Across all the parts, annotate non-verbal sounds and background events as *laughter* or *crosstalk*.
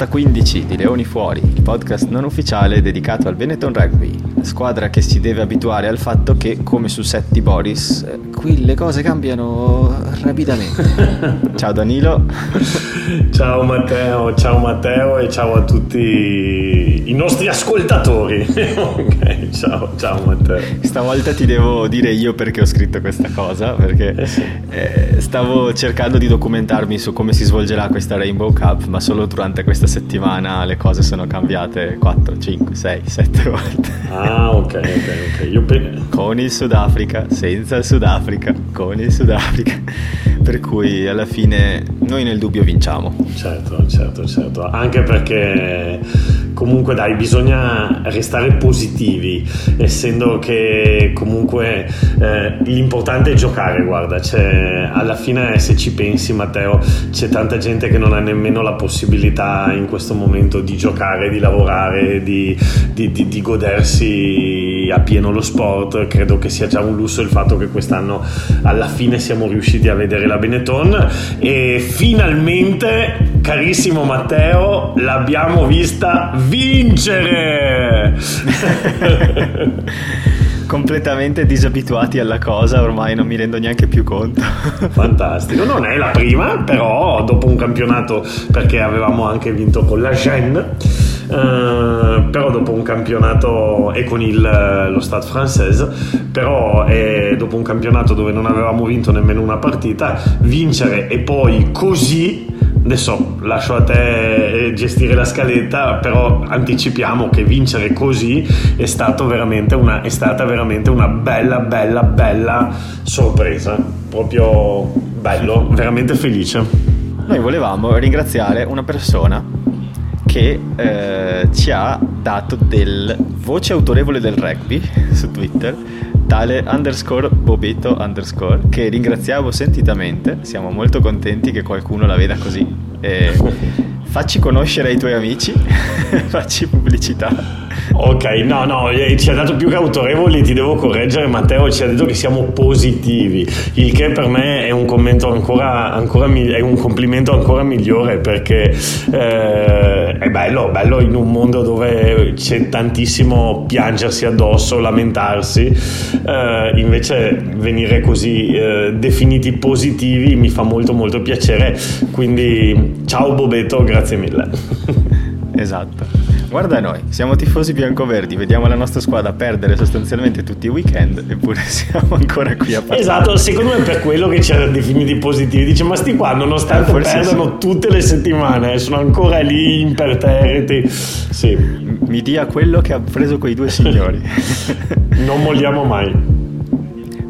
Puntata 15 di Leoni Fuori, il podcast non ufficiale dedicato al Benetton Rugby, squadra che si deve abituare al fatto che, come sul set di Boris, eh, qui le cose cambiano rapidamente. *laughs* ciao Danilo. Ciao Matteo, ciao Matteo e ciao a tutti i nostri ascoltatori. *laughs* ok, ciao, ciao Matteo. Stavolta ti devo dire io perché ho scritto questa cosa, perché eh sì. eh, stavo cercando di documentarmi su come si svolgerà questa Rainbow Cup, ma solo durante questa settimana le cose sono cambiate 4, 5, 6, 7 volte. Ah, ok, ok, ok. Io pe- con il Sudafrica, senza il Sudafrica, con il Sudafrica. Per cui alla fine noi nel dubbio vinciamo. Certo, certo, certo. Anche perché comunque dai, bisogna restare positivi, essendo che comunque eh, l'importante è giocare, guarda, cioè, alla fine se ci pensi Matteo, c'è tanta gente che non ha nemmeno la possibilità in questo momento di giocare, di lavorare, di, di, di, di godersi a pieno lo sport, credo che sia già un lusso il fatto che quest'anno alla fine siamo riusciti a vedere la Benetton e finalmente, carissimo Matteo, l'abbiamo vista vincere! *laughs* completamente disabituati alla cosa, ormai non mi rendo neanche più conto. *laughs* Fantastico, non è la prima, però dopo un campionato, perché avevamo anche vinto con la eh, però dopo un campionato e con il, lo Stade française, però eh, dopo un campionato dove non avevamo vinto nemmeno una partita, vincere e poi così Adesso lascio a te eh, gestire la scaletta, però anticipiamo che vincere così è, una, è stata veramente una bella, bella, bella sorpresa. Proprio bello, veramente felice. Noi volevamo ringraziare una persona che eh, ci ha dato del voce autorevole del rugby su Twitter tale underscore bobetto underscore che ringraziamo sentitamente. Siamo molto contenti che qualcuno la veda così e *laughs* facci conoscere ai tuoi amici *laughs* facci pubblicità. Ok, no, no, eh, ci ha dato più che autorevoli, ti devo correggere, Matteo ci ha detto che siamo positivi, il che per me è un commento ancora, ancora è un complimento ancora migliore perché eh, è bello, bello in un mondo dove c'è tantissimo piangersi addosso, lamentarsi, eh, invece venire così eh, definiti positivi mi fa molto molto piacere, quindi ciao Bobetto, grazie mille. *laughs* esatto. Guarda noi, siamo tifosi biancoverdi, vediamo la nostra squadra perdere sostanzialmente tutti i weekend, eppure *laughs* siamo ancora qui a parlare. Esatto, secondo me è per quello che c'erano definiti positivi. Dice, ma sti qua nonostante eh, perdano sì. tutte le settimane, sono ancora lì imperterriti. Sì. Mi dia quello che ha preso quei due signori. *laughs* non molliamo mai.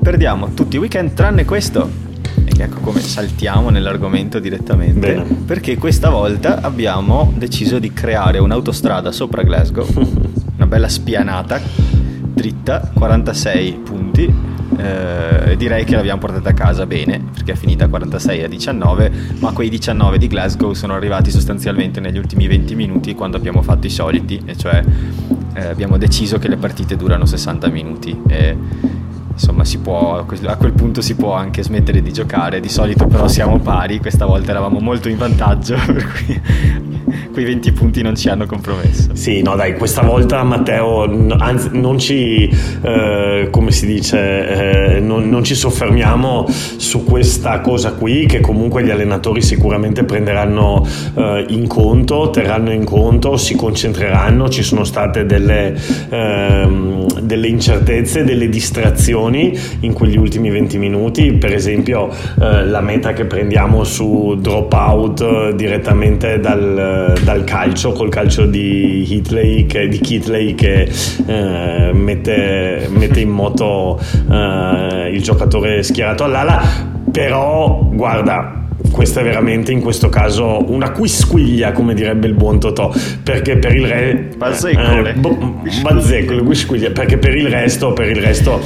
Perdiamo tutti i weekend tranne questo ecco come saltiamo nell'argomento direttamente. Bene. Perché questa volta abbiamo deciso di creare un'autostrada sopra Glasgow, *laughs* una bella spianata dritta, 46 punti. Eh, direi che l'abbiamo portata a casa bene perché è finita 46 a 19 ma quei 19 di Glasgow sono arrivati sostanzialmente negli ultimi 20 minuti quando abbiamo fatto i soliti e cioè eh, abbiamo deciso che le partite durano 60 minuti e insomma può, a quel punto si può anche smettere di giocare, di solito però siamo pari, questa volta eravamo molto in vantaggio, *laughs* per cui quei 20 punti non ci hanno compromesso. Sì, no dai, questa volta Matteo, anzi non ci, eh, come si dice, eh, non, non, ci soffermiamo su questa cosa qui che comunque gli allenatori sicuramente prenderanno eh, in conto, terranno in conto, si concentreranno, ci sono state delle, ehm, delle incertezze, delle distrazioni in quegli ultimi 20 minuti, per esempio eh, la meta che prendiamo su drop out eh, direttamente dal dal calcio, col calcio di Hitley che, di Kitley che eh, mette, mette, in moto eh, il giocatore schierato all'ala, però guarda questa è veramente in questo caso una quisquiglia come direbbe il buon Totò perché per il re bazzecole. eh, bo- bazzecole quisquiglia perché per il resto per il resto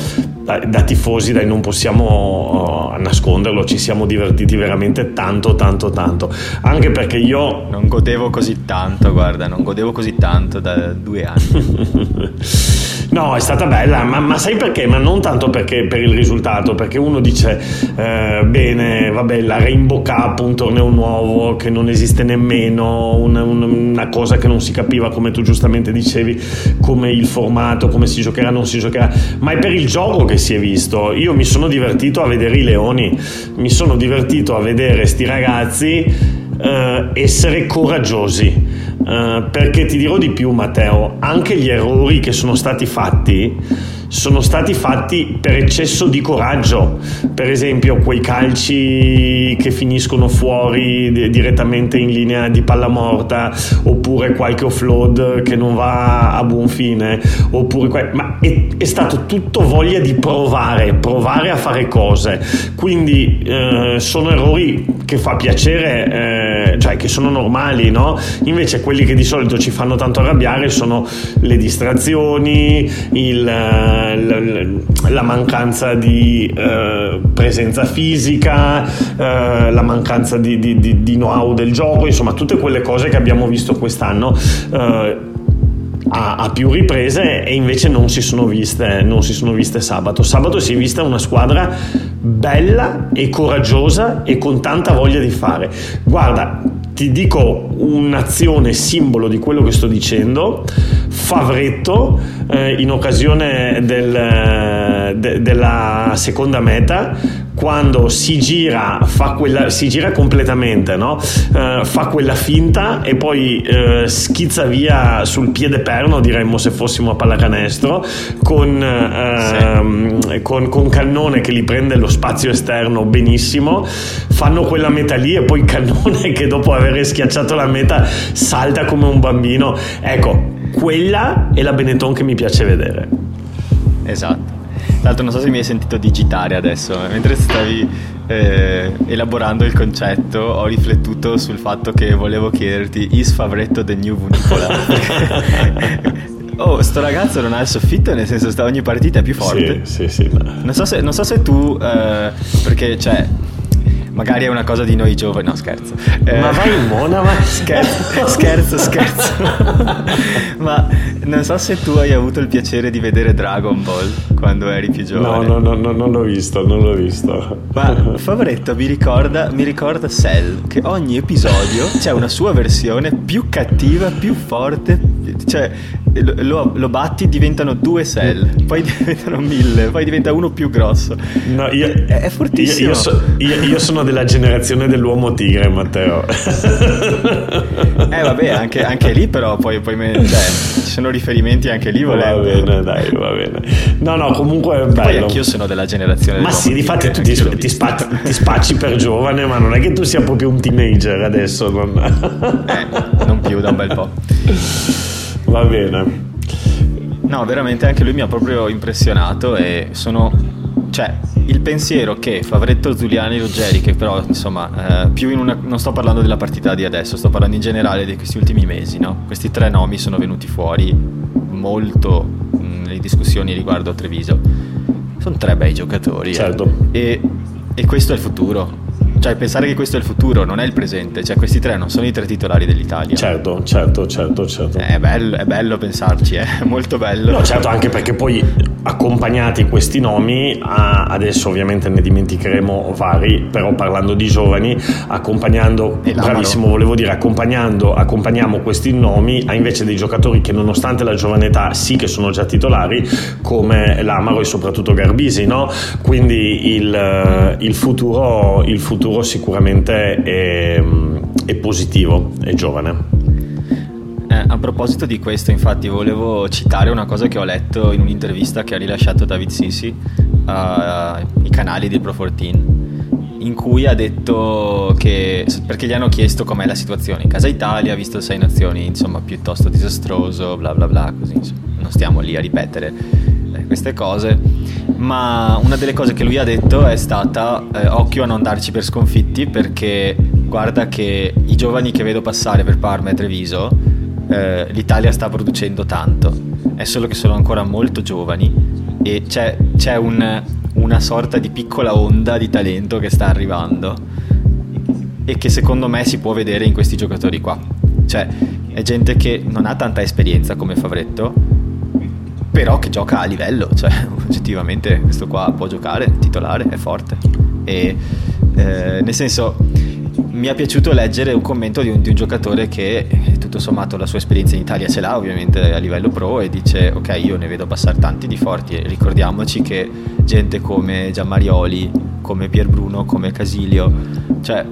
da, tifosi dai, non possiamo uh, nasconderlo, ci siamo divertiti veramente tanto tanto tanto, anche perché io... Non godevo così tanto, guarda, non godevo così tanto da due anni. *laughs* no, è stata bella, ma, ma, sai perché? Ma non tanto perché per il risultato, perché uno dice, eh, bene, vabbè, la Rainbow Cup, un torneo nuovo che non esiste nemmeno, una, una cosa che non si capiva, come tu giustamente dicevi, come il formato, come si giocherà, non si giocherà, ma è per il gioco che che si è visto. Io mi sono divertito a vedere i leoni, mi sono divertito a vedere sti ragazzi eh, essere coraggiosi. Uh, perché ti dirò di più Matteo, anche gli errori che sono stati fatti sono stati fatti per eccesso di coraggio. Per esempio, quei calci che finiscono fuori direttamente in linea di palla morta, oppure qualche offload che non va a buon fine, oppure que- ma è, è, stato tutto voglia di provare, provare a fare cose. Quindi eh, sono errori che fa piacere, eh, cioè che sono normali, no? Invece quelli che di solito ci fanno tanto arrabbiare sono le distrazioni, il eh, la mancanza di eh, presenza fisica, eh, la mancanza di, di, di, di, know-how del gioco, insomma tutte quelle cose che abbiamo visto quest'anno. Eh, a, a, più riprese e invece non si, sono viste, non si sono viste sabato. Sabato si è vista una squadra bella e coraggiosa e con tanta voglia di fare. Guarda, ti dico un'azione simbolo di quello che sto dicendo. Favretto eh, in occasione del, de, della seconda meta quando si gira, quella, si gira completamente, no? uh, fa quella finta e poi uh, schizza via sul piede perno, diremmo se fossimo a pallacanestro, con, uh, sì. con, con, Cannone che gli prende lo spazio esterno benissimo, fanno quella meta lì e poi Cannone *laughs* che dopo aver schiacciato la meta salta come un bambino. Ecco, quella è la Benetton che mi piace vedere. Esatto. Tra l'altro non so se mi hai sentito digitare adesso, mentre stavi eh, elaborando il concetto ho riflettuto sul fatto che volevo chiederti is favretto the new Vunicola? *laughs* oh, sto ragazzo non ha il soffitto, nel senso che ogni partita è più forte. Sì, sì, sì. No. Non, so se, non so se tu, eh, perché cioè magari è una cosa di noi giovani, no scherzo. Eh, ma vai in mona, ma *laughs* scherzo, scherzo, scherzo. *laughs* ma non so se tu hai avuto il piacere di vedere Dragon Ball quando eri più giovane. No, no, no, no non l'ho visto, non l'ho visto. Ma Favoretto mi ricorda, mi ricorda Cell, che ogni episodio c'è una sua versione più cattiva, più forte, cioè lo, lo, batti diventano due cell, poi *laughs* diventano mille, poi diventa uno più grosso. No, io, è, è fortissimo. Io, io, so, io, sono della generazione dell'uomo tigre, Matteo. eh vabbè, anche, anche lì però poi, poi me, cioè, ci sono riferimenti anche lì volendo. Va bene, dai, va bene. No, no, comunque è bello. Poi anch'io sono della generazione Ma sì, difatti tu ti, ti, spacci, ti, spacci per giovane, ma non è che tu sia proprio un teenager adesso. Non, eh, non più da un bel po'. Va bene. No, veramente anche lui mi ha proprio impressionato e sono... Cioè, il pensiero che Favretto, Zuliani e Ruggeri, che però insomma, eh, più in una... non sto parlando della partita di adesso, sto parlando in generale di questi ultimi mesi, no? Questi tre nomi sono venuti fuori molto nelle discussioni riguardo a Treviso. Sono tre bei giocatori. Eh. Certo. Eh. E, e questo è il futuro cioè pensare che questo è il futuro, non è il presente, cioè questi tre non sono i tre titolari dell'Italia. Certo, certo, certo, certo. È bello, è bello pensarci, è *laughs* molto bello. No, certo, anche perché poi accompagnati questi nomi, adesso ovviamente ne dimenticheremo vari, però parlando di giovani, accompagnando, bravissimo, volevo dire, accompagnando, accompagniamo questi nomi a invece dei giocatori che nonostante la giovane età sì che sono già titolari, come l'Amaro e soprattutto Garbisi, no? Quindi il, il futuro, il futuro futuro sicuramente è, è positivo, è giovane. Eh, a proposito di questo, infatti, volevo citare una cosa che ho letto in un'intervista che ha rilasciato David Sisi ai uh, canali di Pro14 in cui ha detto che perché gli hanno chiesto com'è la situazione in casa Italia visto sei nazioni insomma piuttosto disastroso bla bla bla così insomma, non stiamo lì a ripetere eh, queste cose ma una delle cose che lui ha detto è stata eh, occhio a non darci per sconfitti perché guarda che i giovani che vedo passare per Parma e Treviso eh, l'Italia sta producendo tanto è solo che sono ancora molto giovani e c'è, c'è un, una sorta di piccola onda di talento che sta arrivando e che secondo me si può vedere in questi giocatori qua. Cioè, è gente che non ha tanta esperienza come Favretto, però che gioca a livello, cioè *laughs* oggettivamente questo qua può giocare, titolare, è forte. E eh, nel senso mi è piaciuto leggere un commento di un, di un, giocatore che tutto sommato la sua esperienza in Italia ce l'ha ovviamente a livello pro e dice ok io ne vedo passare tanti di forti e ricordiamoci che gente come Giammarioli, come Pierbruno, come Casilio, cioè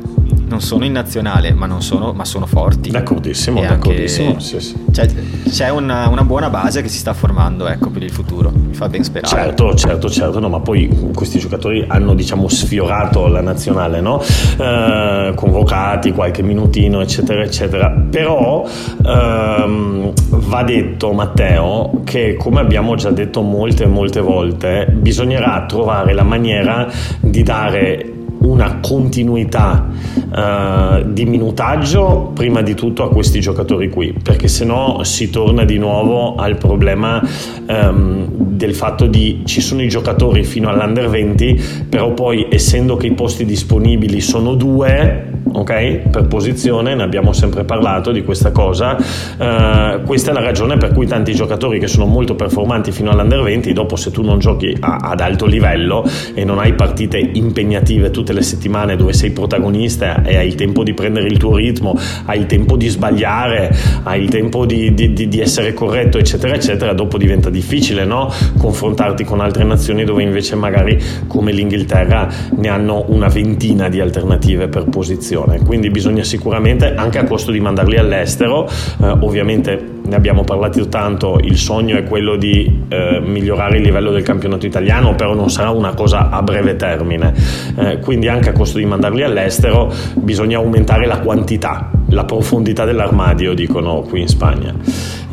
non sono in nazionale, ma, sono, ma sono forti. D'accordissimo, d'accordissimo. Anche, sì, sì. Cioè, c'è una, una, buona base che si sta formando ecco, per il futuro, mi fa ben sperare. Certo, certo, certo, no, ma poi questi giocatori hanno diciamo sfiorato la nazionale, no? eh, convocati qualche minutino, eccetera, eccetera. Però ehm, va detto, Matteo, che come abbiamo già detto molte, molte volte, bisognerà trovare la maniera di dare una continuità uh, di minutaggio prima di tutto a questi giocatori qui perché se no si torna di nuovo al problema um, del fatto di ci sono i giocatori fino all'under 20 però poi essendo che i posti disponibili sono due ok per posizione ne abbiamo sempre parlato di questa cosa uh, questa è la ragione per cui tanti giocatori che sono molto performanti fino all'under 20 dopo se tu non giochi a, ad alto livello e non hai partite impegnative tutte le settimane dove sei protagonista e hai il tempo di prendere il tuo ritmo, hai il tempo di sbagliare, hai il tempo di, di, di essere corretto, eccetera, eccetera, dopo diventa difficile no? confrontarti con altre nazioni dove invece magari come l'Inghilterra ne hanno una ventina di alternative per posizione. Quindi bisogna sicuramente, anche a costo di mandarli all'estero, eh, ovviamente ne abbiamo parlato tanto, il sogno è quello di eh, migliorare il livello del campionato italiano, però non sarà una cosa a breve termine. Eh, quindi anche a costo di mandarli all'estero bisogna aumentare la quantità, la profondità dell'armadio, dicono qui in Spagna.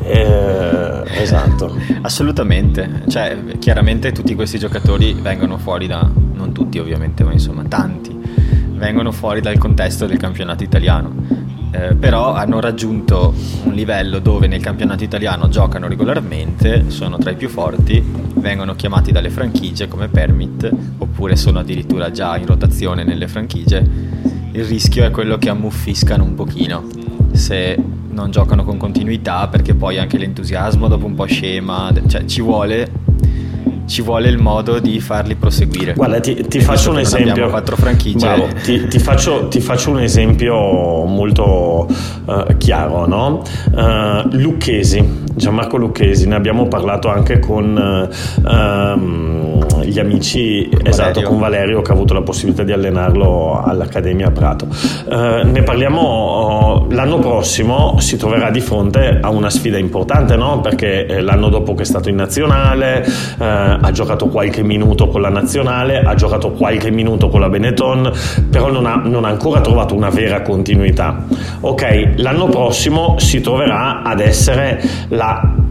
Eh, esatto. Assolutamente, cioè chiaramente tutti questi giocatori vengono fuori da, non tutti ovviamente, ma insomma tanti, vengono fuori dal contesto del campionato italiano eh, però hanno raggiunto un livello dove nel campionato italiano giocano regolarmente, sono tra i più forti, vengono chiamati dalle franchigie come permit oppure sono addirittura già in rotazione nelle franchigie. Il rischio è quello che ammuffiscano un pochino se non giocano con continuità perché poi anche l'entusiasmo dopo un po' scema, cioè ci vuole ci vuole il modo di farli proseguire. Guarda, ti, ti faccio un esempio. quattro franchigie. Bravo, ti, ti, faccio, ti, faccio, un esempio molto uh, chiaro, no? Uh, Lucchesi, Gianmarco Lucchesi, ne abbiamo parlato anche con uh, um, gli amici, esatto, Valerio. con Valerio che ha avuto la possibilità di allenarlo all'Accademia a Prato. ne parliamo l'anno prossimo, si troverà di fronte a una sfida importante, no? Perché eh, l'anno dopo che è stato in nazionale ha giocato qualche minuto con la nazionale, ha giocato qualche minuto con la Benetton, però non ha, non ha ancora trovato una vera continuità. Ok, l'anno prossimo si troverà ad essere la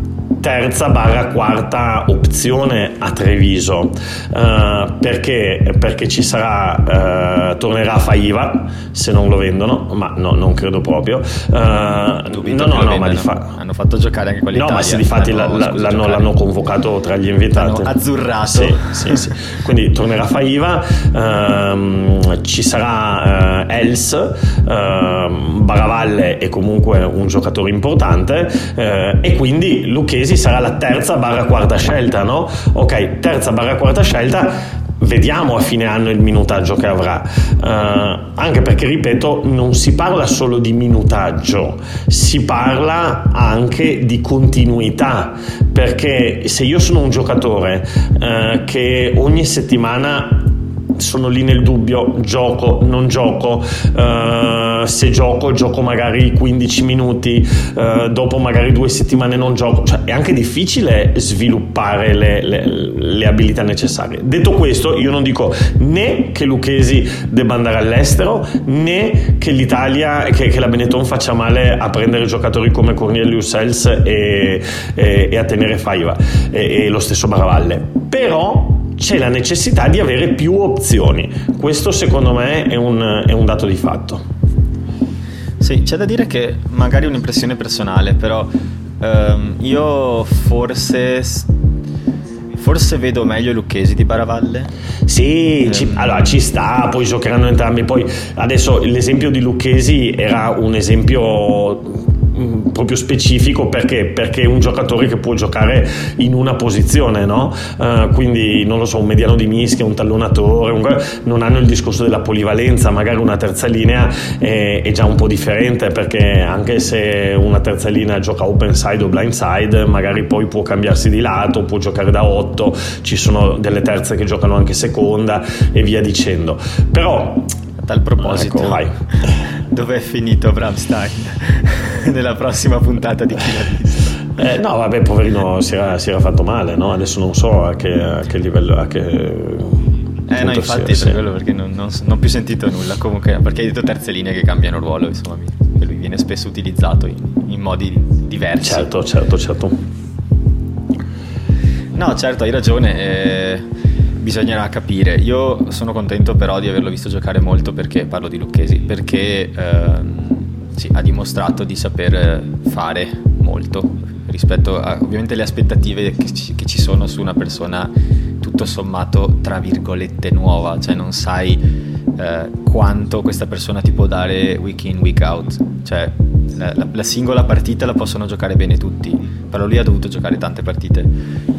terza barra quarta opzione a Treviso. Uh, perché, perché ci sarà uh, tornerà Faiva se non lo vendono ma no, non credo proprio. Uh, no no no ma di fa- hanno fatto giocare anche quelli no ma sì difatti l'hanno, l'hanno, l'hanno, convocato tra gli invitati. L'hanno azzurrato. Sì, sì, sì. quindi tornerà Faiva. Uh, ci sarà Els Baravalle è comunque un giocatore importante e quindi Lucchesi sarà la terza barra quarta scelta, no? Ok, terza barra quarta scelta, vediamo a fine anno il minutaggio che avrà. Uh, anche perché, ripeto, non si parla solo di minutaggio, si parla anche di continuità. Perché se io sono un giocatore uh, che ogni settimana sono lì nel dubbio, gioco, non gioco, uh, se gioco, gioco magari 15 minuti, uh, dopo magari due settimane non gioco, cioè è anche difficile sviluppare le, le, le, abilità necessarie. Detto questo, io non dico né che Lucchesi debba andare all'estero, né che l'Italia, che, che la Benetton faccia male a prendere giocatori come Cornelius Els e, e, e a tenere Faiva e, e lo stesso Baravalle. Però c'è la necessità di avere più opzioni. Questo secondo me è un, è un dato di fatto. Sì, c'è da dire che magari è un'impressione personale, però ehm, io forse Forse vedo meglio Lucchesi di Baravalle. Sì, eh. ci, allora ci sta, poi giocheranno entrambi. Poi adesso l'esempio di Lucchesi era un esempio Proprio specifico perché? perché è un giocatore che può giocare in una posizione no? Uh, quindi non lo so un mediano di mischia un tallonatore un... non hanno il discorso della polivalenza magari una terza linea è, è, già un po' differente perché anche se una terza linea gioca open side o blind side magari poi può cambiarsi di lato può giocare da 8 ci sono delle terze che giocano anche seconda e via dicendo però tal proposito ecco, *laughs* dove è finito Bramstein *laughs* nella prossima puntata di Chi l'ha visto? Eh, no, vabbè, poverino si era, si era, fatto male, no? Adesso non so a che, a che livello, a che eh no, infatti sia, per quello perché non, non, non, ho più sentito nulla. Comunque, perché hai detto terze linee che cambiano ruolo, insomma, e lui viene spesso utilizzato in, in, modi diversi. Certo, certo, certo. No, certo, hai ragione. Eh, bisognerà capire. Io sono contento però di averlo visto giocare molto perché parlo di Lucchesi, perché ehm, sì, ha dimostrato di saper fare molto rispetto a ovviamente le aspettative che ci, che ci sono su una persona tutto sommato tra virgolette nuova, cioè non sai eh, quanto questa persona ti può dare week in, week out, cioè la, la, la singola partita la possono giocare bene tutti però lui ha dovuto giocare tante partite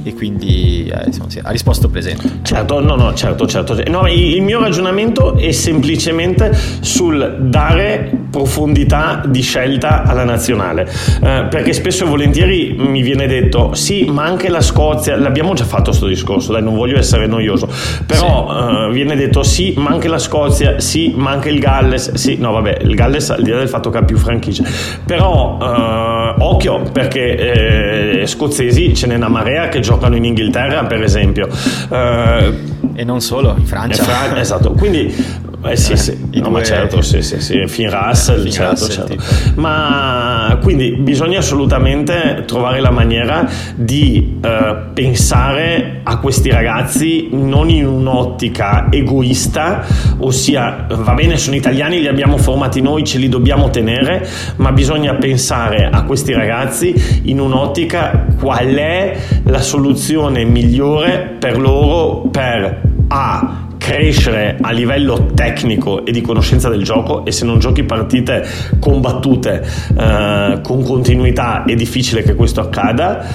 e quindi eh, insomma, ha risposto presente. Certo, no, no, certo, certo. No, il mio ragionamento è semplicemente sul dare profondità di scelta alla nazionale, eh, perché spesso e volentieri mi viene detto sì, ma anche la Scozia, l'abbiamo già fatto questo discorso, dai, non voglio essere noioso, però sì. eh, viene detto sì, ma anche la Scozia, sì, ma anche il Galles, sì, no vabbè, il Galles al di là del fatto che ha più franchigie, però eh, occhio perché eh, scozzesi ce n'è una marea che giocano in Inghilterra, per esempio. Eh, e non solo, in Francia. Fra- esatto, quindi eh sì, sì, no, due... ma certo, sì, sì, sì, *laughs* Finn Russell, Finn certo, Russell, certo. Ma quindi bisogna assolutamente trovare la maniera di eh, pensare a questi ragazzi non in un'ottica egoista, ossia va bene, sono italiani, li abbiamo formati noi, ce li dobbiamo tenere, ma bisogna pensare a questi ragazzi in un'ottica qual è la soluzione migliore per loro per A crescere a livello tecnico e di conoscenza del gioco e se non giochi partite combattute eh, con continuità è difficile che questo accada.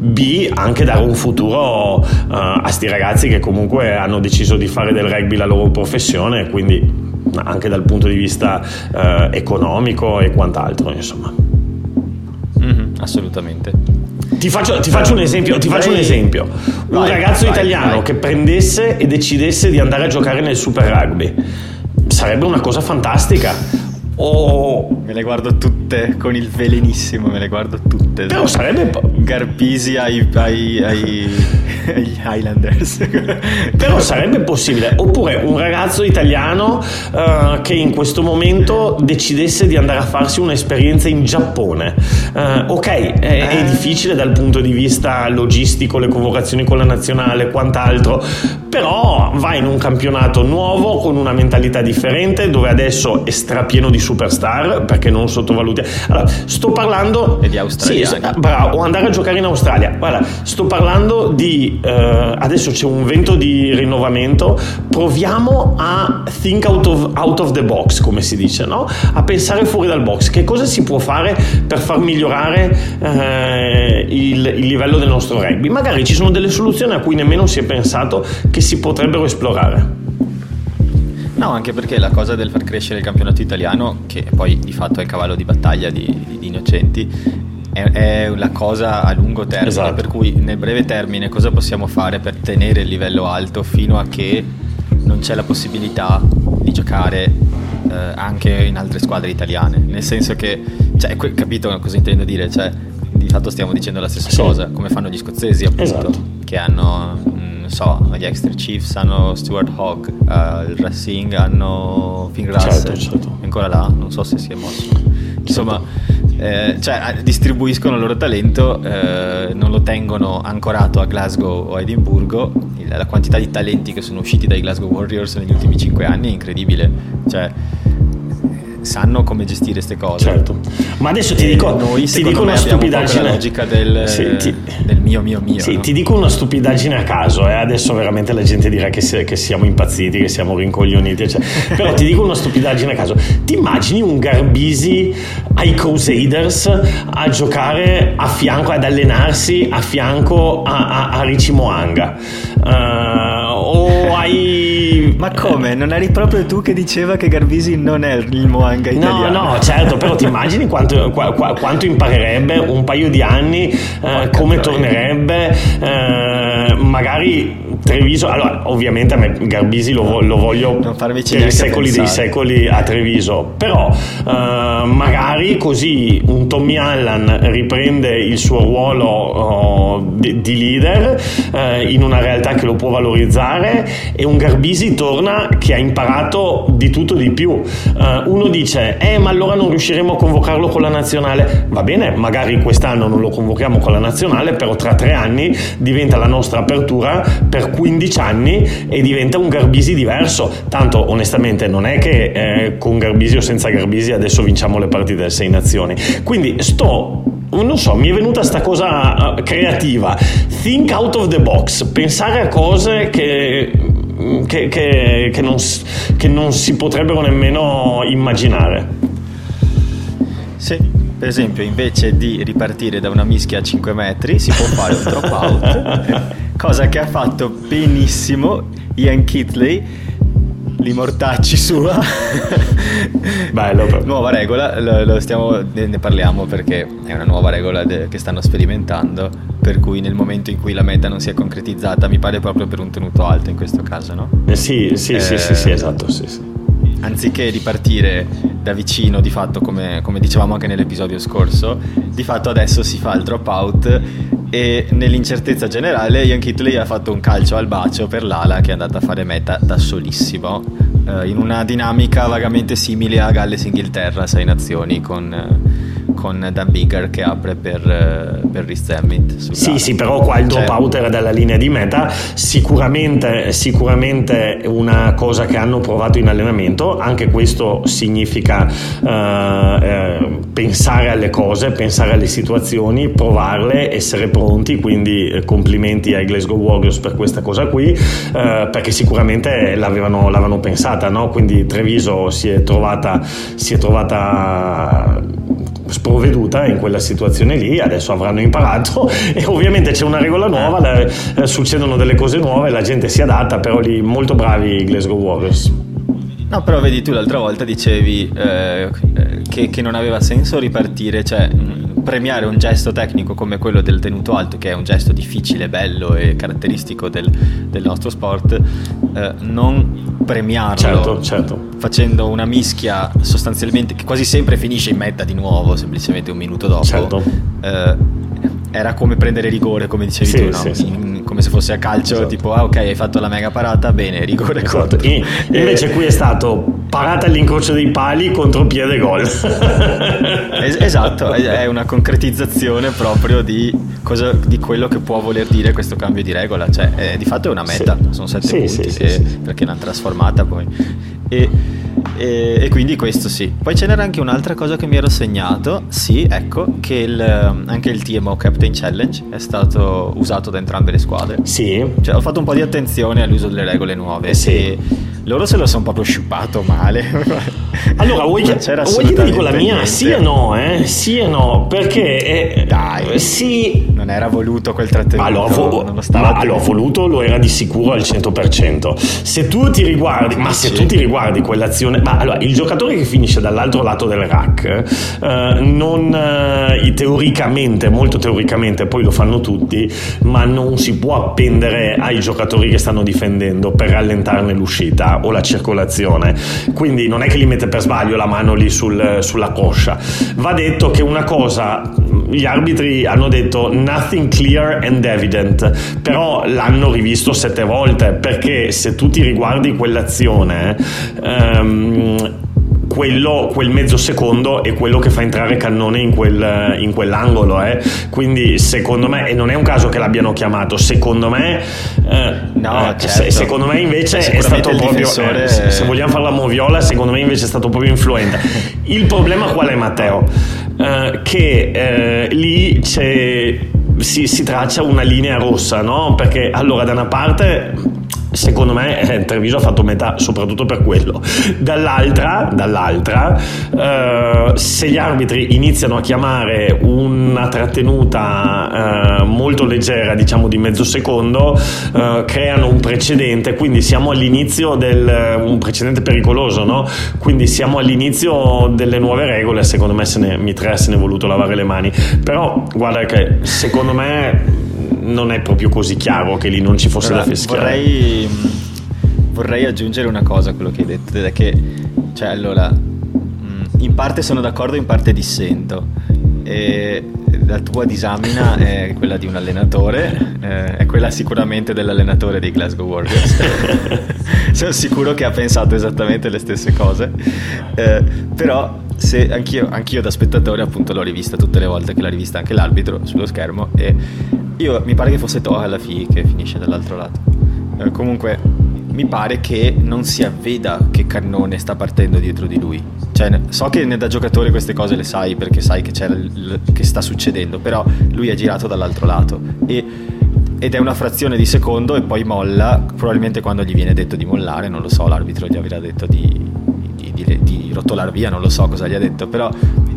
B anche dare un futuro uh, a sti ragazzi che comunque hanno deciso di fare del rugby la loro professione quindi anche dal punto di vista uh, economico e quant'altro insomma. Mm-hmm, assolutamente ti faccio, ti faccio, un esempio. Ti faccio un esempio. Un vai, ragazzo vai, italiano vai. che prendesse e decidesse di andare a giocare nel Super Rugby sarebbe una cosa fantastica. Oh. Me le guardo tutte con il velenissimo, me le guardo tutte. Però sarebbe. Garpisi ai, ai, ai, agli Highlanders. Però sarebbe possibile. Oppure un ragazzo italiano uh, che in questo momento decidesse di andare a farsi un'esperienza in Giappone. Uh, ok, è, è, eh. difficile dal punto di vista logistico, le convocazioni con la nazionale, quant'altro. Però va in un campionato nuovo con una mentalità differente, dove adesso è strapieno di superstar, perché non sottovaluti. Allora, sto parlando. E di Australia. Sì, bravo, o andare a giocare in Australia. Guarda, sto parlando di. Eh, adesso c'è un vento di rinnovamento. Proviamo a think out of, out of the box, come si dice, no? A pensare fuori dal box. Che cosa si può fare per far migliorare eh, il, il livello del nostro rugby? Magari ci sono delle soluzioni a cui nemmeno si è pensato che si potrebbero esplorare. No, anche perché la cosa del far crescere il campionato italiano, che poi di fatto è il cavallo di battaglia di, di, di Innocenti, è, la cosa a lungo termine, esatto. per cui nel breve termine cosa possiamo fare per tenere il livello alto fino a che non c'è la possibilità di giocare eh, anche in altre squadre italiane, nel senso che, cioè, capito cosa intendo dire? Cioè, di fatto stiamo dicendo la stessa sì. cosa, come fanno gli scozzesi appunto, esatto. che hanno non so, gli Extra Chiefs hanno Stuart Hogg, uh, il Racing hanno Finn Russell, certo, certo. ancora là, non so se si è mosso. Insomma, eh, cioè, distribuiscono il loro talento, eh, non lo tengono ancorato a Glasgow o a Edimburgo. La quantità di talenti che sono usciti dai Glasgow Warriors negli ultimi 5 anni è incredibile. Cioè, sanno come gestire queste cose. Certo. Ma adesso ti dico, noi, ti dico una stupidaggine. la logica del, sì, ti, del, mio, mio, mio. Sì, no? ti dico una stupidaggine a caso, eh? adesso veramente la gente dirà che, che, siamo impazziti, che siamo rincoglioniti, eccetera. però ti dico una stupidaggine a caso. Ti immagini un Garbisi ai Crusaders a giocare a fianco, ad allenarsi a fianco a, a, a Richie Moanga? Uh. Ma come? Non eri proprio tu che diceva che Garbisi non è il Moanga italiano? No, no, certo, però ti immagini quanto, qu- quanto imparerebbe un paio di anni, eh, come tornerebbe, eh, magari Treviso, allora ovviamente a me Garbisi lo, lo voglio per i secoli dei secoli a Treviso, però eh, magari così un Tommy Allan riprende il suo ruolo oh, di, di, leader eh, in una realtà che lo può valorizzare e un Garbisi torna che ha imparato di tutto di più. Eh, uno dice, eh ma allora non riusciremo a convocarlo con la nazionale, va bene, magari quest'anno non lo convochiamo con la nazionale, però tra tre anni diventa la nostra apertura per 15 anni e diventa un Garbisi diverso. Tanto onestamente non è che eh, con Garbisi o senza Garbisi adesso vinciamo le partite del Sei Nazioni. Quindi sto non so, mi è venuta questa cosa eh, creativa. Think out of the box, pensare a cose che, che, che, che non, non, si potrebbero nemmeno immaginare. Sì, per esempio, invece di ripartire da una mischia a 5 metri, si può fare un drop out. *laughs* cosa che ha fatto benissimo Ian Kitley li mortacci sua *laughs* bello però. nuova regola lo, lo stiamo, ne parliamo perché è una nuova regola de, che stanno sperimentando per cui nel momento in cui la meta non si è concretizzata mi pare proprio per un tenuto alto in questo caso no? Eh sì sì, eh, sì sì sì esatto sì, sì. Anziché ripartire da vicino di fatto come, come dicevamo anche nell'episodio scorso di fatto adesso si fa il drop out e nell'incertezza generale Ian Kitley ha fatto un calcio al bacio per l'ala che è andata a fare meta da solissimo eh, in una dinamica vagamente simile a Galles-Inghilterra, sei nazioni con... Eh, con Dan Bigger che apre per, eh, per Emmett. Sì, sì, però qua il drop cioè, out era dalla linea di meta. Sicuramente, sicuramente una cosa che hanno provato in allenamento. Anche questo significa uh, eh, pensare alle cose, pensare alle situazioni, provarle, essere pronti. Quindi eh, complimenti ai Glasgow Warriors per questa cosa qui, uh, perché sicuramente l'avevano, l'avevano pensata. No? Quindi Treviso si è trovata, si è trovata sprovveduta in quella situazione lì, adesso avranno imparato *laughs* e ovviamente c'è una regola nuova, la, eh, succedono delle cose nuove, la gente si adatta, però lì molto bravi i Glasgow Warriors. No, però vedi tu l'altra volta dicevi eh, che, che, non aveva senso ripartire, cioè premiare un gesto tecnico come quello del tenuto alto, che è un gesto difficile, bello e caratteristico del, del nostro sport, eh, non premiarlo certo, certo. facendo una mischia sostanzialmente che quasi sempre finisce in meta di nuovo, semplicemente un minuto dopo. Certo. Eh, era come prendere rigore, come dicevi sì, tu, no? sì, sì. In, come se fosse a calcio, esatto. tipo, ah ok, hai fatto la mega parata, bene, rigore esatto. contro. E, invece qui è stato parata all'incrocio dei pali contro piede gol. *laughs* es- esatto, è una concretizzazione proprio di, cosa, di, quello che può voler dire questo cambio di regola, cioè è, di fatto è una meta, sono sette punti, e, perché l'hanno trasformata poi. E, e, e, quindi questo sì. Poi ce n'era anche un'altra cosa che mi ero segnato, sì, ecco, che il, anche il TMO Captain Challenge è stato usato da entrambe le squadre. Sì. Cioè, ho fatto un po' di attenzione all'uso delle regole nuove. Sì. Loro se lo sono proprio sciupato male. *laughs* Allora, vuoi vuoi che ti dico la mia? Niente. Sì e no, eh? Sì e no, perché... Eh, Dai, sì... Non era voluto quel trattenimento. Allora, vo- non lo stava ma, allora, voluto lo era di sicuro al 100%. Se tu ti riguardi, ma se tu ti riguardi quell'azione... Ma allora, il giocatore che finisce dall'altro lato del rack, eh, non... Eh, teoricamente, molto teoricamente, poi lo fanno tutti, ma non si può appendere ai giocatori che stanno difendendo per rallentarne l'uscita o la circolazione. Quindi non è che li mette per sbaglio la mano lì sul, sulla coscia. Va detto che una cosa, gli arbitri hanno detto nothing clear and evident, però l'hanno rivisto sette volte perché se tu ti riguardi quell'azione... Um, quello, quel mezzo secondo è quello che fa entrare Cannone in, quel, in quell'angolo. Eh. Quindi secondo me, e non è un caso che l'abbiano chiamato, secondo me, eh, no, eh, certo. secondo me invece è stato proprio, difensore... eh, se, se, vogliamo fare la moviola, secondo me invece è stato proprio influente. *laughs* Il problema qual è Matteo? Eh, che eh, lì c'è si, si, traccia una linea rossa, no? Perché allora da una parte secondo me eh, Treviso ha fatto metà soprattutto per quello dall'altra, dall'altra eh, se gli arbitri iniziano a chiamare una trattenuta eh, molto leggera diciamo di mezzo secondo eh, creano un precedente quindi siamo all'inizio del un precedente pericoloso no? quindi siamo all'inizio delle nuove regole secondo me se ne, Mitrea se ne è voluto lavare le mani però guarda che secondo me non è proprio così chiaro che lì non ci fosse allora, da fischiare. Vorrei, vorrei, aggiungere una cosa a quello che hai detto, ed è che, cioè, allora, mm, in parte sono d'accordo, in parte dissento. E la tua disamina è quella di un allenatore, eh, è quella sicuramente dell'allenatore dei Glasgow Warriors. *laughs* sono sicuro che ha pensato esattamente le stesse cose. Eh, però se anch'io, anch'io da spettatore appunto l'ho rivista tutte le volte che l'ha rivista anche l'arbitro sullo schermo e io mi pare che fosse Toa alla fine che finisce dall'altro lato. Eh, comunque mi pare che non si avveda che Cannone sta partendo dietro di lui. Cioè, so che da giocatore queste cose le sai perché sai che, l- che sta succedendo, però lui è girato dall'altro lato e, ed è una frazione di secondo e poi molla, probabilmente quando gli viene detto di mollare, non lo so, l'arbitro gli avrà detto di, di, di, di rotolar via, non lo so cosa gli ha detto, però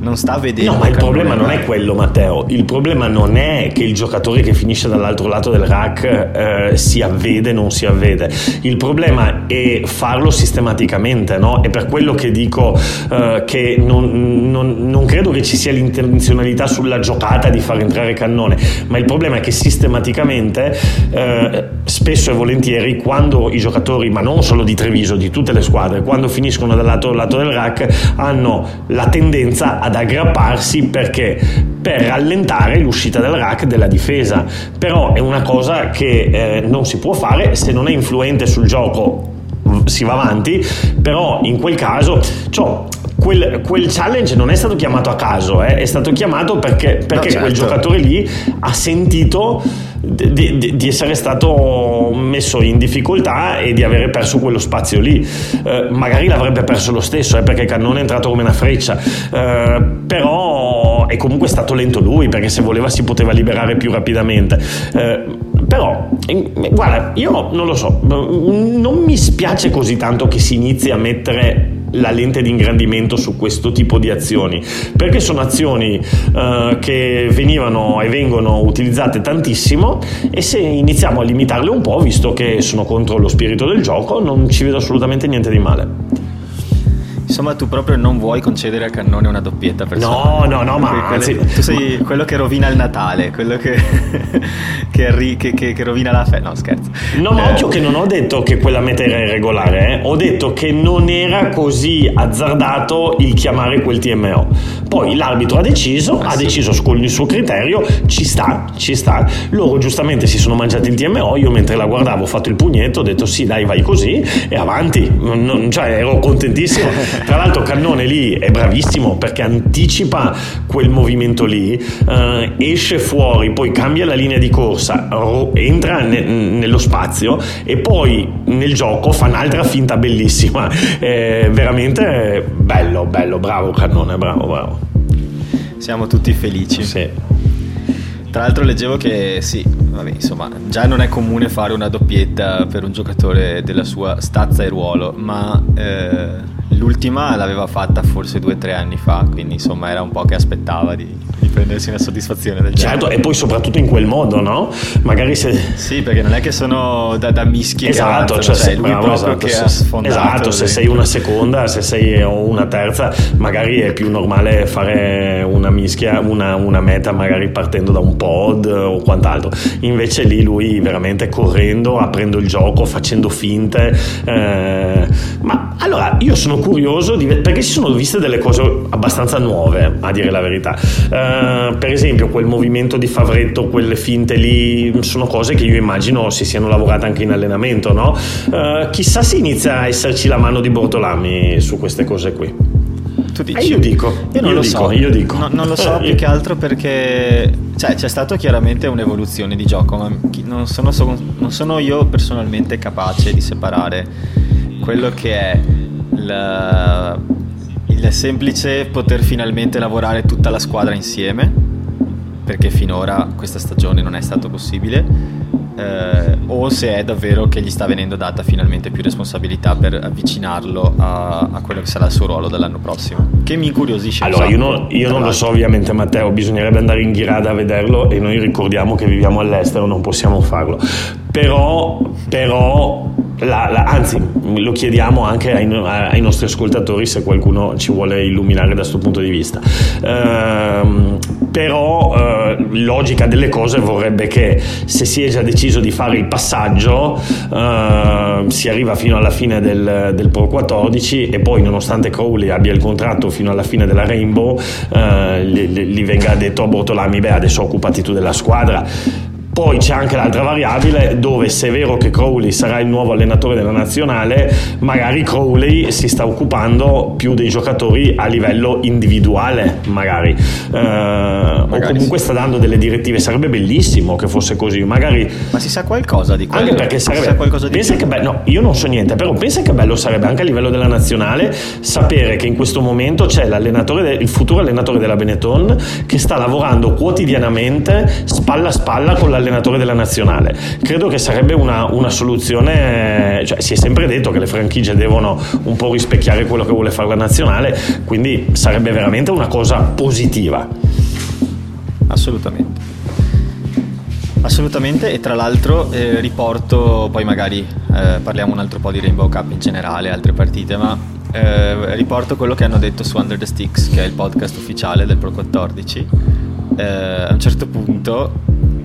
non sta vedendo. No, ma il problema non è quello, Matteo. Il problema non è che il giocatore che finisce dall'altro lato del rack eh, si avvede, non si avvede. Il problema è farlo sistematicamente, no? È per quello che dico eh, che non, non, non, credo che ci sia l'intenzionalità sulla giocata di far entrare Cannone, ma il problema è che sistematicamente, eh, spesso e volentieri, quando i giocatori, ma non solo di Treviso, di tutte le squadre, quando finiscono dall'altro lato del rack, hanno la tendenza a ad aggrapparsi perché per rallentare l'uscita del rack della difesa. Però è una cosa che eh, non si può fare se non è influente sul gioco. Si va avanti però in quel caso cioè, quel, quel, challenge non è stato chiamato a caso, eh, è stato chiamato perché, perché no, certo. quel giocatore lì ha sentito di, di, di, essere stato messo in difficoltà e di avere perso quello spazio lì. Eh, magari l'avrebbe perso lo stesso, eh, perché Cannone è entrato come una freccia, eh, però è comunque stato lento lui, perché se voleva si poteva liberare più rapidamente. Eh, però, guarda, io non lo so, non mi spiace così tanto che si inizi a mettere la lente di ingrandimento su questo tipo di azioni. Perché sono azioni uh, che venivano e vengono utilizzate tantissimo e se iniziamo a limitarle un po' visto che sono contro lo spirito del gioco non ci vedo assolutamente niente di male Insomma, tu proprio non vuoi concedere al cannone una doppietta per No, no, no, ma anzi... tu sei quello che rovina il Natale, quello che, *laughs* che, che, che rovina la festa. No, scherzo. No, ma eh... occhio che non ho detto che quella meta era irregolare, eh? ho detto che non era così azzardato il chiamare quel TMO. Poi l'arbitro ha deciso, ah, ha sì. deciso con il suo criterio, ci sta, ci sta. Loro giustamente si sono mangiati il TMO, io mentre la guardavo ho fatto il pugnetto, ho detto sì, dai, vai così e avanti. Non, cioè, ero contentissimo. *laughs* Tra l'altro Cannone lì è bravissimo perché anticipa quel movimento lì, eh, esce fuori, poi cambia la linea di corsa, entra ne- nello spazio e poi nel gioco fa un'altra finta bellissima. *laughs* Eh, veramente bello, bello, bravo Cannone, bravo, bravo. Siamo tutti felici. Sì. Tra l'altro leggevo che sì, vabbè, insomma, già non è comune fare una doppietta per un giocatore della sua stazza e ruolo, ma eh, L'ultima l'aveva fatta forse due o tre anni fa, quindi insomma era un po' che aspettava di, di prendersi una soddisfazione del certo, genere. e poi soprattutto in quel modo, no? Magari se... Sì, perché non è che sono da, da mischi esatto, cioè, cioè lui bravo, proprio esatto, che se, ha sfondato. Esatto, se sei una seconda, se sei una terza, magari è più normale fare una mischia, una, una meta magari partendo da un pod o quant'altro. Invece lì lui veramente correndo, aprendo il gioco, facendo finte. Eh, ma allora, io sono curioso di, perché si sono viste delle cose abbastanza nuove, a dire la verità. Uh, per esempio, quel movimento di Favretto, quelle finte lì, sono cose che io immagino si siano lavorate anche in allenamento, no? Uh, chissà se inizia a esserci la mano di Bortolami su queste cose qui. Tu dici? Eh, io dico, io non io lo dico, so, io dico. No, non lo so più che altro perché cioè, c'è stata chiaramente un'evoluzione di gioco, ma non sono, non sono io personalmente capace di separare quello che è il, il semplice poter finalmente lavorare tutta la squadra insieme, perché finora questa stagione non è stato possibile eh, o se è davvero che gli sta venendo data finalmente più responsabilità per avvicinarlo a, a quello che sarà il suo ruolo dell'anno prossimo. Che mi incuriosisce. Allora, io, non, io non lo so ovviamente Matteo, bisognerebbe andare in ghirada a vederlo e noi ricordiamo che viviamo all'estero, non possiamo farlo. Però, però la, la, anzi, lo chiediamo anche ai, ai, nostri ascoltatori se qualcuno ci vuole illuminare da questo punto di vista. Ehm, però, eh, logica delle cose vorrebbe che se si è già deciso di fare il passaggio, eh, si arriva fino alla fine del, del, Pro 14 e poi, nonostante Crowley abbia il contratto fino alla fine della Rainbow, eh, gli, gli venga detto a Bortolami: Beh, adesso occupati tu della squadra poi c'è anche l'altra variabile dove se è vero che Crowley sarà il nuovo allenatore della nazionale, magari Crowley si sta occupando più dei giocatori a livello individuale, magari, eh, magari o comunque sì. sta dando delle direttive. Sarebbe bellissimo che fosse così. Magari, Ma si sa qualcosa di quello? Anche perché sarebbe. qualcosa di pensa che bello, no, io non so niente, però pensa che bello sarebbe anche a livello della nazionale sapere che in questo momento c'è l'allenatore, il futuro allenatore della Benetton che sta lavorando quotidianamente spalla a spalla con la allenatore della nazionale. Credo che sarebbe una, una soluzione, cioè si è sempre detto che le franchigie devono un po' rispecchiare quello che vuole fare la nazionale, quindi sarebbe veramente una cosa positiva. Assolutamente. Assolutamente e tra l'altro eh, riporto, poi magari eh, parliamo un altro po' di Rainbow Cup in generale, altre partite, ma eh, riporto quello che hanno detto su Under the Sticks, che è il podcast ufficiale del Pro 14. Eh, a un certo punto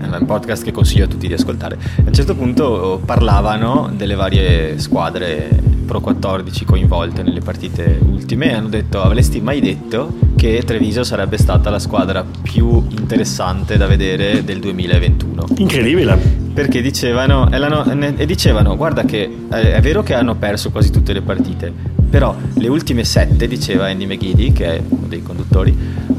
è un podcast che consiglio a tutti di ascoltare. A un certo punto parlavano delle varie squadre Pro 14 coinvolte nelle partite ultime e hanno detto avresti mai detto che Treviso sarebbe stata la squadra più interessante da vedere del 2021. Incredibile. Perché dicevano, e dicevano guarda che è vero che hanno perso quasi tutte le partite, però le ultime sette, diceva Andy McGiddy, che è uno dei conduttori,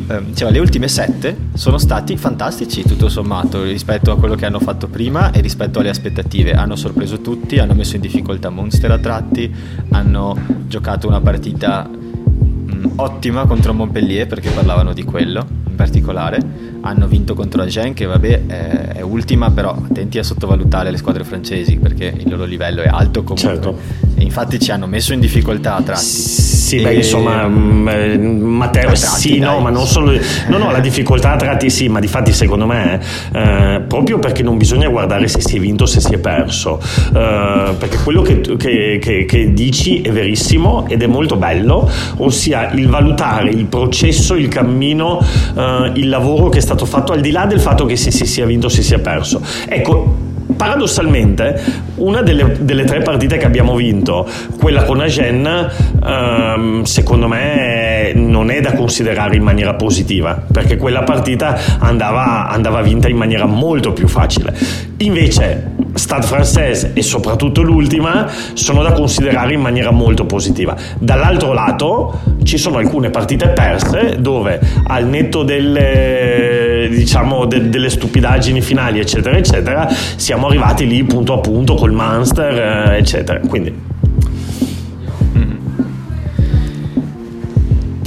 eh, diceva le ultime sette sono stati fantastici tutto sommato rispetto a quello che hanno fatto prima e rispetto alle aspettative. Hanno sorpreso tutti, hanno messo in difficoltà Monster a tratti, hanno giocato una partita mh, ottima contro Montpellier perché parlavano di quello in particolare. Hanno vinto contro Agen che vabbè è, è ultima però attenti a sottovalutare le squadre francesi perché il loro livello è alto comunque. Certo infatti ci hanno messo in difficoltà a tratti. Sì, e... beh, insomma, mm, eh, Matteo, sì, dai. no, ma non solo. No, no, la difficoltà a tratti sì, ma di fatti secondo me, eh, proprio perché non bisogna guardare se si è vinto o se si è perso, eh, perché quello che, che, che, che, dici è verissimo ed è molto bello, ossia il valutare il processo, il cammino, eh, il lavoro che è stato fatto al di là del fatto che se si sia vinto o se si sia perso. Ecco, paradossalmente una delle, delle, tre partite che abbiamo vinto, quella con Agen, ehm, secondo me non è da considerare in maniera positiva, perché quella partita andava, andava vinta in maniera molto più facile. Invece Stade Française e soprattutto l'ultima sono da considerare in maniera molto positiva. Dall'altro lato ci sono alcune partite perse dove al netto delle, diciamo, de, delle stupidaggini finali eccetera eccetera siamo arrivati lì punto a punto col Munster eh, eccetera. Quindi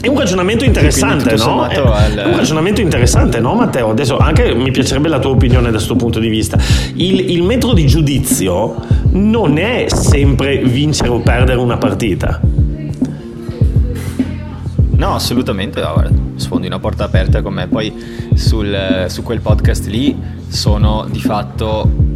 È un ragionamento interessante, no? È, al... è, un ragionamento interessante, no, Matteo? Adesso anche mi piacerebbe la tua opinione da questo punto di vista. Il, il metro di giudizio non è sempre vincere o perdere una partita. No, assolutamente, no, sfondi una porta aperta con me. Poi sul, su quel podcast lì sono di fatto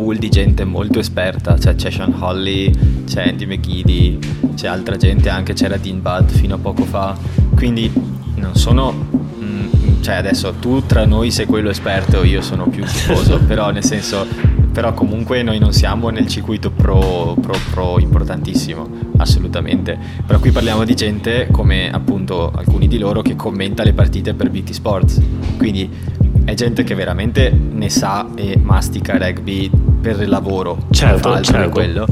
pool di gente molto esperta, cioè c'è Sean Holly, c'è Andy McGiddy, c'è altra gente anche, c'era Dean Budd fino a poco fa, quindi non sono mm, cioè adesso tu tra noi sei quello esperto, io sono più tifoso, *laughs* però nel senso, però comunque noi non siamo nel circuito pro, pro, pro importantissimo, assolutamente. Però qui parliamo di gente come appunto alcuni di loro che commenta le partite per BT Sports, quindi è gente che veramente ne sa e mastica rugby per il lavoro, certo, certo. quello,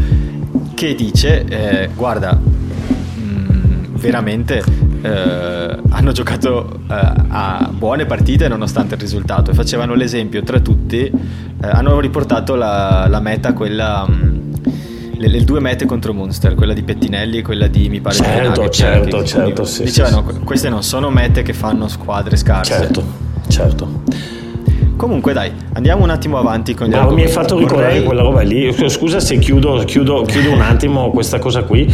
che dice, eh, guarda, mh, mm, veramente eh, hanno giocato eh, a buone partite nonostante il risultato e facevano l'esempio tra tutti, eh, hanno riportato la, la meta, quella... Mh, mm, le, le, due mete contro Munster, quella di Pettinelli e quella di mi pare certo, di certo, che, certo, sì, dicevano sì, queste non sono mete che fanno squadre scarse. Certo, certo. Comunque dai, andiamo un attimo avanti con gli Ma mi hai fatto ricordare Vorrei... quella roba lì. Scusa se chiudo, chiudo, chiudo un attimo questa cosa qui.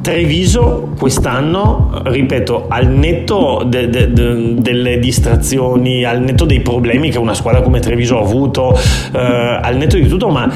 Treviso quest'anno, ripeto, al netto de, de, de, delle distrazioni, al netto dei problemi che una squadra come Treviso ha avuto, eh, al netto di tutto, ma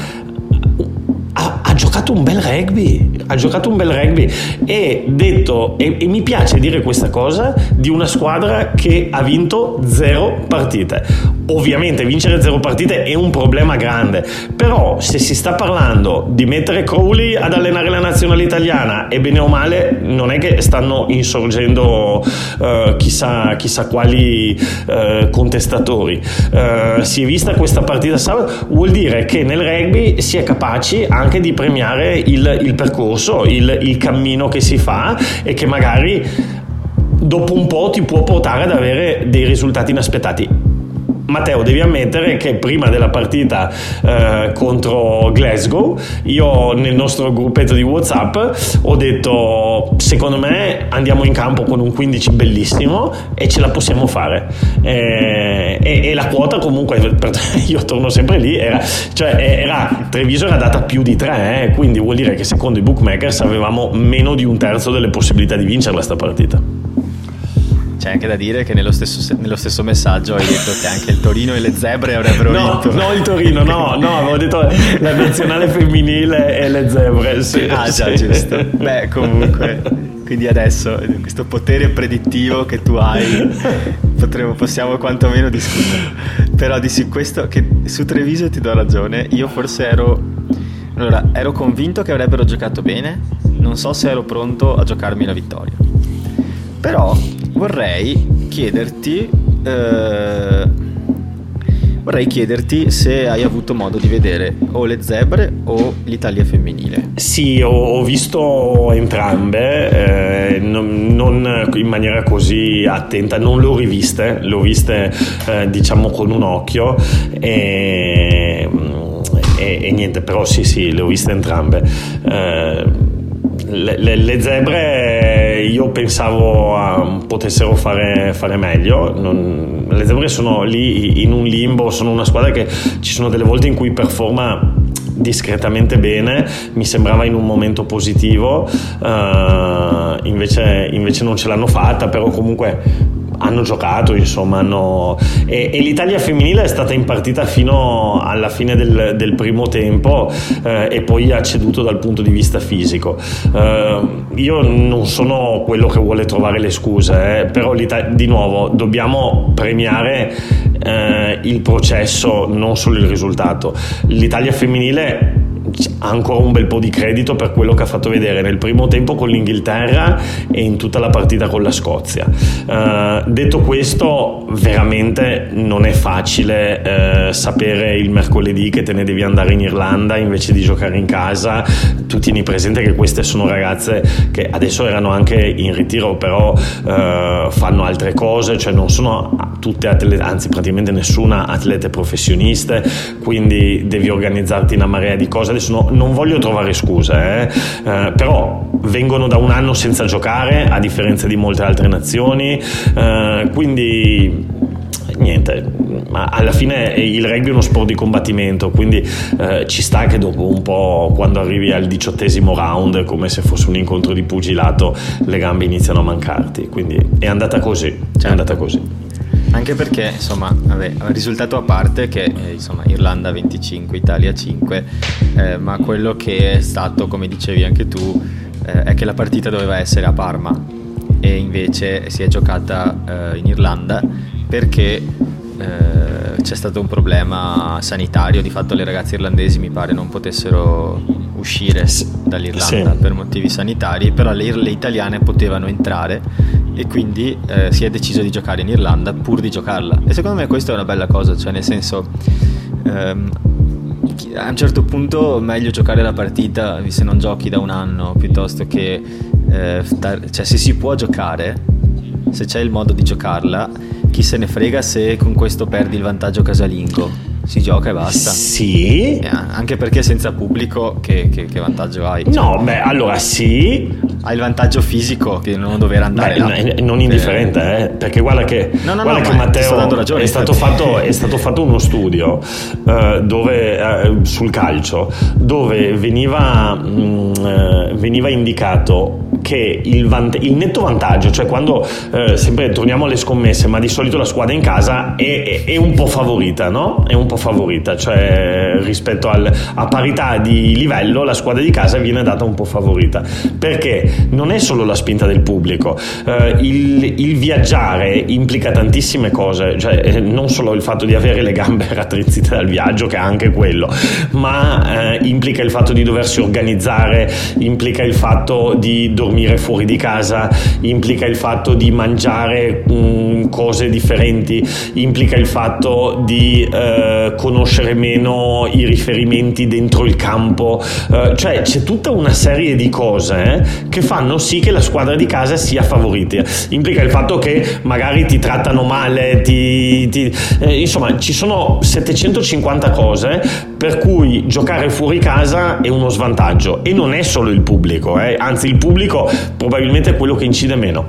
ha, ha, giocato un bel rugby, ha giocato un bel rugby e detto, e, e, mi piace dire questa cosa, di una squadra che ha vinto zero partite. Ovviamente vincere zero partite è un problema grande, però se si sta parlando di mettere Crowley ad allenare la nazionale italiana e bene o male non è che stanno insorgendo uh, chissà, chissà, quali uh, contestatori. Uh, si è vista questa partita sabato, vuol dire che nel rugby si è capaci anche di premiare il, il percorso, il, il cammino che si fa e che magari dopo un po' ti può portare ad avere dei risultati inaspettati. Matteo, devi ammettere che prima della partita eh, contro Glasgow, io nel nostro gruppetto di WhatsApp ho detto: Secondo me andiamo in campo con un 15 bellissimo e ce la possiamo fare. Eh, e, e, la quota, comunque, *laughs* io torno sempre lì, era, cioè, era Treviso era data più di 3, eh, quindi vuol dire che secondo i bookmakers avevamo meno di un terzo delle possibilità di vincerla sta partita. C'è anche da dire che nello stesso, nello stesso, messaggio hai detto che anche il Torino e le zebre avrebbero no, vinto. No, il Torino, no, *laughs* no, avevo detto la nazionale femminile e le zebre. Sì, ah, già, sì. giusto. Beh, comunque, quindi adesso questo potere predittivo che tu hai, potremo, possiamo quantomeno discutere. Però dissi questo, che su Treviso ti do ragione, io forse ero... Allora, ero convinto che avrebbero giocato bene, non so se ero pronto a giocarmi la vittoria. Però vorrei chiederti eh, vorrei chiederti se hai avuto modo di vedere o le zebre o l'Italia femminile. Sì, ho, visto entrambe, eh, non, non, in maniera così attenta, non le ho riviste, le ho viste eh, diciamo con un occhio e, e, e, niente, però sì, sì, le ho viste entrambe. Eh, le, le, zebre io pensavo uh, potessero fare, fare meglio. Non, le zebre sono lì in un limbo, sono una squadra che ci sono delle volte in cui performa discretamente bene, mi sembrava in un momento positivo, uh, invece, invece non ce l'hanno fatta, però comunque hanno giocato, insomma, hanno... E, e, l'Italia femminile è stata in partita fino alla fine del, del primo tempo eh, e poi ha ceduto dal punto di vista fisico. Eh, io non sono quello che vuole trovare le scuse, eh, però di nuovo dobbiamo premiare eh, il processo, non solo il risultato. L'Italia femminile ancora un bel po' di credito per quello che ha fatto vedere nel primo tempo con l'Inghilterra e in tutta la partita con la Scozia. Uh, detto questo, veramente non è facile uh, sapere il mercoledì che te ne devi andare in Irlanda invece di giocare in casa. Tu tieni presente che queste sono ragazze che adesso erano anche in ritiro, però uh, fanno altre cose, cioè non sono tutte atlete, anzi praticamente nessuna atlete professioniste, quindi devi organizzarti una marea di cose adesso no, non voglio trovare scuse, eh, eh, però vengono da un anno senza giocare, a differenza di molte altre nazioni, eh, quindi niente, ma alla fine il rugby è uno sport di combattimento, quindi eh, ci sta che dopo un po', quando arrivi al diciottesimo round, come se fosse un incontro di pugilato, le gambe iniziano a mancarti. Quindi è andata così, certo. è andata così. Anche perché, insomma, vabbè, risultato a parte che eh, insomma, Irlanda 25, Italia 5, eh, ma quello che è stato, come dicevi anche tu, eh, è che la partita doveva essere a Parma e invece si è giocata eh, in Irlanda perché eh, c'è stato un problema sanitario, di fatto le ragazze irlandesi mi pare non potessero uscire dall'Irlanda sì. per motivi sanitari, però le, le italiane potevano entrare e quindi eh, si è deciso di giocare in Irlanda pur di giocarla. E secondo me questa è una bella cosa, cioè nel senso ehm, a un certo punto meglio giocare la partita se non giochi da un anno piuttosto che eh, star, cioè se si può giocare se c'è il modo di giocarla, chi se ne frega se con questo perdi il vantaggio casalingo si gioca e basta. Sì. Eh, anche perché senza pubblico che, che, che vantaggio hai? Cioè, no, beh, allora sì. Hai il vantaggio fisico di non dover andare beh, là. Non indifferente, eh. eh. perché guarda che, no, no, guarda no, che Matteo ragione, è, stato fatto, è, stato fatto, uno studio uh, dove, uh, sul calcio dove veniva, mh, uh, veniva indicato che il, vant- il, netto vantaggio, cioè quando eh, sempre torniamo alle scommesse, ma di solito la squadra in casa è, è, è un po' favorita, no? È un po' favorita, cioè rispetto al, a parità di livello la squadra di casa viene data un po' favorita, perché non è solo la spinta del pubblico, eh, il, il, viaggiare implica tantissime cose, cioè eh, non solo il fatto di avere le gambe *laughs* rattrizzite dal viaggio, che è anche quello, ma eh, implica il fatto di doversi organizzare, implica il fatto di dormire fuori di casa, implica il fatto di mangiare mh, mm, cose differenti, implica il fatto di eh, conoscere meno i riferimenti dentro il campo, eh, cioè c'è tutta una serie di cose eh, che fanno sì che la squadra di casa sia favorita. Implica il fatto che magari ti trattano male, ti, ti, eh, insomma ci sono 750 cose per cui giocare fuori casa è uno svantaggio e non è solo il pubblico, eh, anzi il pubblico probabilmente è quello che incide meno.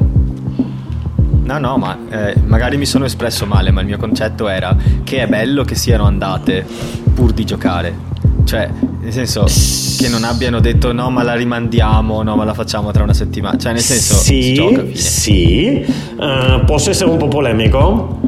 No, no, ma eh, magari mi sono espresso male, ma il mio concetto era che è bello che siano andate pur di giocare. Cioè, nel senso che non abbiano detto no, ma la rimandiamo, no, ma la facciamo tra una settimana. Cioè, nel senso, sì, si gioca. Sì, uh, posso essere un po' polemico?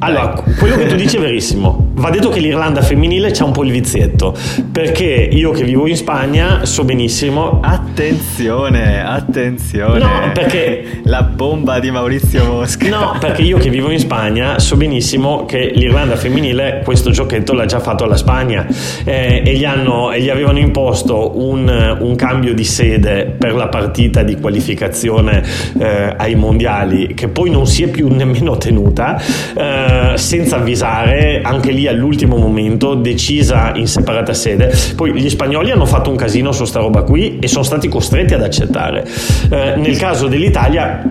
Allora, quello che tu dici è *laughs* verissimo. Va detto che l'Irlanda femminile c'ha un po' il vizietto, perché io che vivo in Spagna so benissimo... Attenzione, attenzione. No, perché... La bomba di Maurizio Mosca. No, perché io che vivo in Spagna so benissimo che l'Irlanda femminile questo giochetto l'ha già fatto alla Spagna eh, e, gli hanno, e, gli avevano imposto un, un, cambio di sede per la partita di qualificazione eh, ai mondiali che poi non si è più nemmeno tenuta, eh, senza avvisare anche lì all'ultimo momento, decisa in separata sede. Poi gli spagnoli hanno fatto un casino su sta roba qui e sono stati costretti ad accettare. Eh, nel caso dell'Italia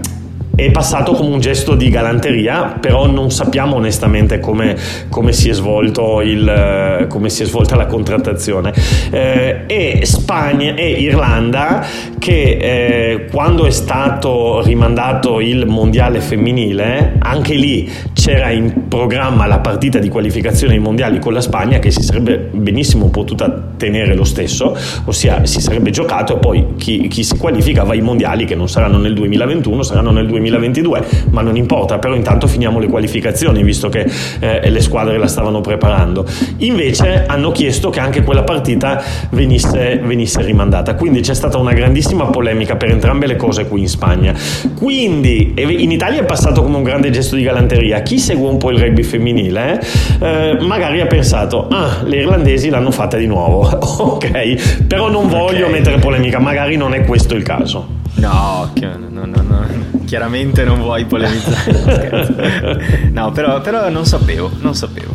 è passato come un gesto di galanteria, però non sappiamo onestamente come, come, si, è il, come si, è svolta la contrattazione. Eh, e Spagna e Irlanda che eh, quando è stato rimandato il mondiale femminile, anche lì c'era in programma la partita di qualificazione ai mondiali con la Spagna che si sarebbe benissimo potuta tenere lo stesso, ossia si sarebbe giocato e poi chi, chi si qualifica va ai mondiali che non saranno nel 2021, saranno nel 2022 2022, ma non importa, però intanto finiamo le qualificazioni visto che eh, le squadre la stavano preparando. Invece hanno chiesto che anche quella partita venisse, venisse rimandata, quindi c'è stata una grandissima polemica per entrambe le cose qui in Spagna. Quindi in Italia è passato come un grande gesto di galanteria. Chi segue un po' il rugby femminile eh, magari ha pensato, ah, le irlandesi l'hanno fatta di nuovo, *laughs* ok, però non voglio okay. mettere polemica, magari non è questo il caso. No, no, no, no, chiaramente non vuoi polemizzare. no, però, però non sapevo, non sapevo.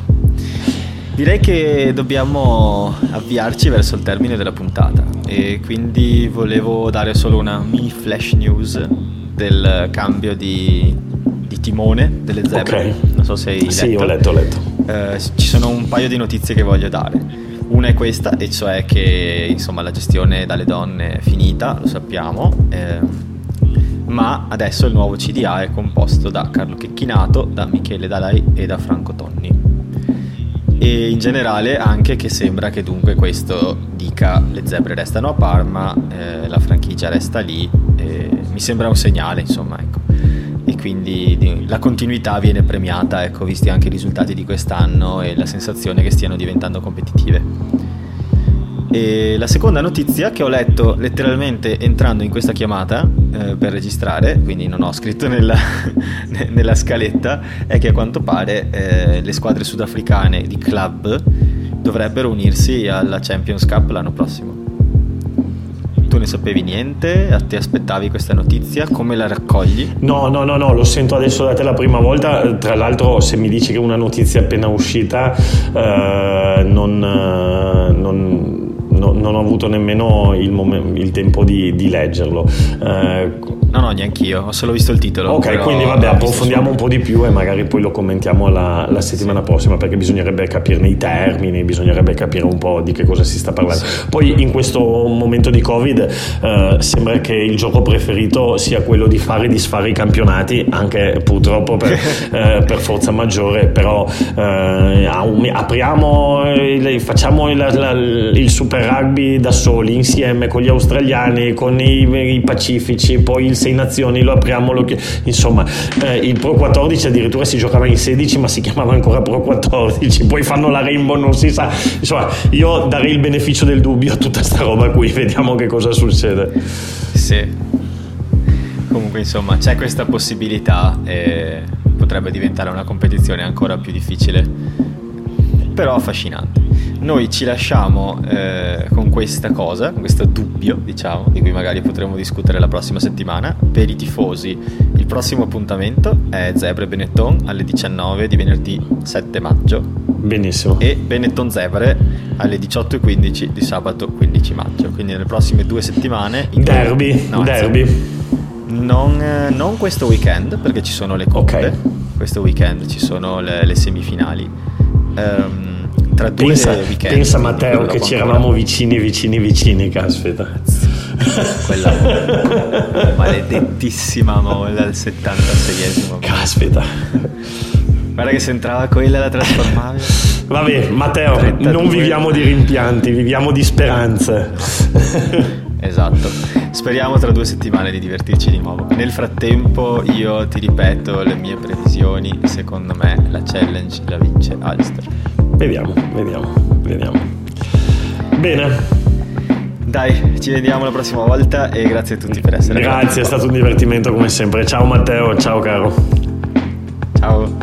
Direi che dobbiamo avviarci verso il termine della puntata e quindi volevo dare solo una mini flash news del cambio di, di timone delle zebre. Okay. Non so se hai letto. Sì, ho letto, ho letto. Eh, ci sono un paio di notizie che voglio dare. Una è questa, e cioè che insomma, la gestione dalle donne è finita, lo sappiamo, eh, ma adesso il nuovo CDA è composto da Carlo Checchinato, da Michele Dalai e da Franco Tonni. E in generale anche che sembra che dunque questo dica le zebre restano a Parma, eh, la franchigia resta lì, mi sembra un segnale insomma ecco quindi la continuità viene premiata, ecco, visti anche i risultati di quest'anno e la sensazione che stiano diventando competitive. E la seconda notizia che ho letto letteralmente entrando in questa chiamata eh, per registrare, quindi non ho scritto nella, *laughs* nella scaletta, è che a quanto pare eh, le squadre sudafricane di club dovrebbero unirsi alla Champions Cup l'anno prossimo. Ne sapevi niente? Ti aspettavi questa notizia? Come la raccogli? No, no, no, no, lo sento adesso da te la prima volta. Tra l'altro, se mi dici che è una notizia appena uscita, eh, non, eh, non, no, non, ho avuto nemmeno il, mom- il tempo di, di leggerlo. Eh, No, no, neanch'io, ho solo visto il titolo. Ok, quindi vabbè, approfondiamo un po' di più e magari poi lo commentiamo la, la settimana sì. prossima perché bisognerebbe capirne i termini, bisognerebbe capire un po' di che cosa si sta parlando. Sì. Poi in questo momento di Covid eh, sembra che il gioco preferito sia quello di fare e disfare i campionati, anche purtroppo per, *laughs* eh, per forza maggiore, però eh, apriamo, il, facciamo il, il, il Super Rugby da soli, insieme con gli australiani, con i, i pacifici, poi il Sei Nazioni, lo apriamo, lo, insomma, eh, il Pro 14 addirittura si giocava in 16 ma si chiamava ancora Pro 14, poi fanno la Rainbow, non si sa, insomma, io darei il beneficio del dubbio a tutta sta roba qui, vediamo che cosa succede. Sì. Comunque insomma c'è questa possibilità e potrebbe diventare una competizione ancora più difficile, però affascinante. Noi ci lasciamo eh, con questa cosa, con questo dubbio, diciamo, di cui magari potremo discutere la prossima settimana. Per i tifosi, il prossimo appuntamento è Zebre Benetton alle 19 di venerdì 7 maggio. Benissimo. E Benetton Zebre alle 18.15 di sabato 15 maggio. Quindi nelle prossime due settimane. Derby. No, derby. Non, non, questo weekend, perché ci sono le coppe. Okay. Questo weekend ci sono le, le semifinali. Um, tra due pensa, weekend. Pensa Matteo che ci eravamo vicini, vicini, vicini, caspita. Quella maledettissima molla al 76esimo. Caspita. Guarda che se entrava quella la trasformavi. Vabbè, Matteo, 32. non viviamo di rimpianti, viviamo di speranze. esatto. Speriamo tra due settimane di divertirci di nuovo. Nel frattempo io ti ripeto le mie previsioni, secondo me la challenge la vince Alster. Vediamo, vediamo, vediamo. Bene. Dai, ci vediamo la prossima volta e grazie a tutti per essere Grazie, è stato un divertimento come sempre. Ciao Matteo, ciao caro. Ciao.